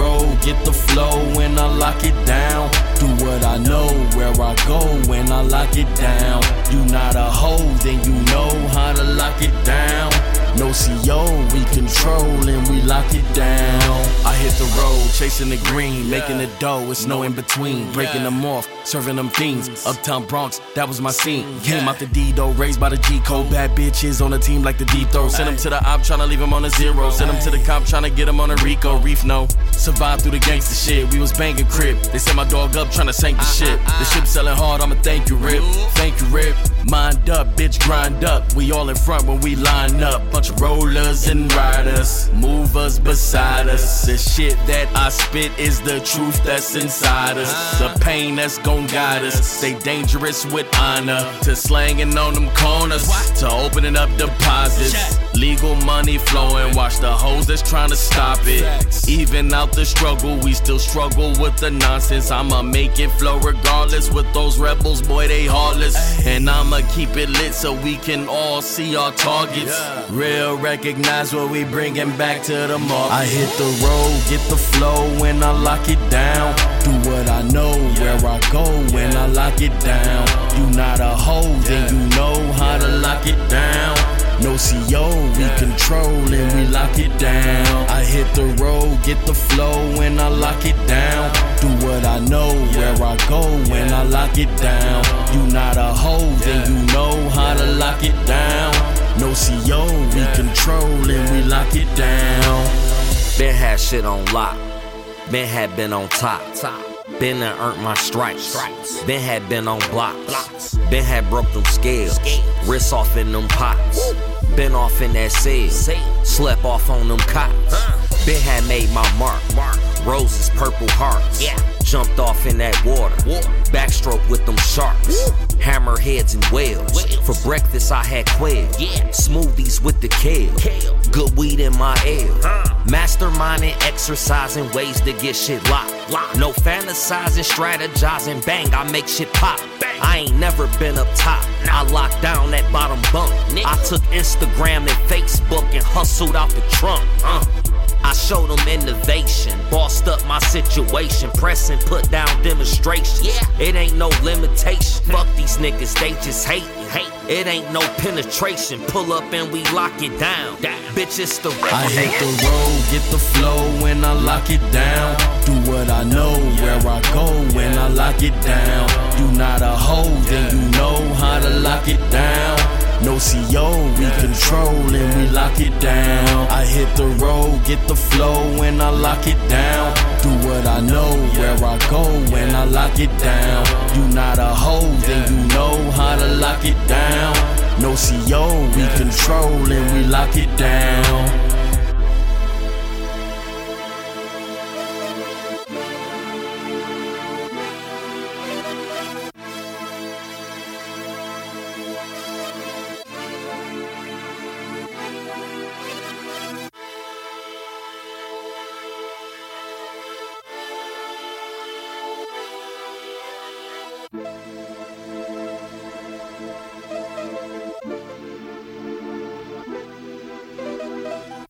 road, get the flow when I lock it down. Do what I know, where I go when I lock it down. You not a hoe, then you know how to lock it down. No CO, we control and we lock it down. I hit the chasing the green, making the dough, it's no in between. Breaking them off, serving them fiends. Uptown Bronx, that was my scene. Came out the D though, raised by the G code. Bad bitches on the team like the deep throw. Send them to the op, tryna leave them on a zero. Send them to the cop, tryna get them on a Rico. Reef no. Survived through the gangster shit, we was banging crib. They set my dog up, tryna sink the ah, ship. Ah, the ah. ship selling hard, I'ma thank you, Rip. Thank you, Rip. Up, bitch, grind up. We all in front when we line up. Bunch of rollers and riders, movers beside us. The shit that I spit is the truth that's inside us. The pain that's gon' guide us. Stay dangerous with honor. To slanging on them corners. To opening up deposits. Legal money flowing. Watch the hoes that's trying to stop it. Even out the struggle, we still struggle with the nonsense. I'ma make it flow regardless. With those rebels, boy, they heartless. And I'ma keep it lit so we can all see our targets. Real recognize what we bringing back to the market. I hit the road, get the flow when I lock it down. Do what I know, where I go when I lock it down. You not a hoe, then you know how to lock it down. No CO, we control and we lock it down. I hit the road, get the flow when I lock it down. Do what I know, where I go when I lock it down. You not a hoe, then you know how to lock it down. No CO, we control and we lock it down. Been had shit on lock. Been had been on top. Been and earned my stripes. Been had been on blocks. Been had broke them scales. Wrists off in them pots. Been off in that cell. Slept off on them cots. Been had made my mark. mark. Roses, purple hearts. Jumped off in that water. Backstroke with them sharks. Hammerheads and whales. For breakfast, I had quail. Smoothies with the kale. kale. Good weed in my ale. Masterminding, exercising ways to get shit locked. No fantasizing, strategizing, bang, I make shit pop. I ain't never been up top. I locked down that bottom bunk. I took Instagram and Facebook and hustled out the trunk. Uh. Innovation, bossed up my situation, pressing, put down demonstration. Yeah. It ain't no limitation. Fuck these niggas, they just hate. Hate. It ain't no penetration. Pull up and we lock it down. Bitch, it's the I hit the road, get the flow when I lock it down. Do what I know, where I go when I lock it down. You not a hoe, then you know how to lock it down. No CO, we control and we lock it down. I hit the road, get the flow and I lock it down. Do what I know, where I go when I lock it down. You not a hoe, then you know how to lock it down. No CO, we control and we lock it down.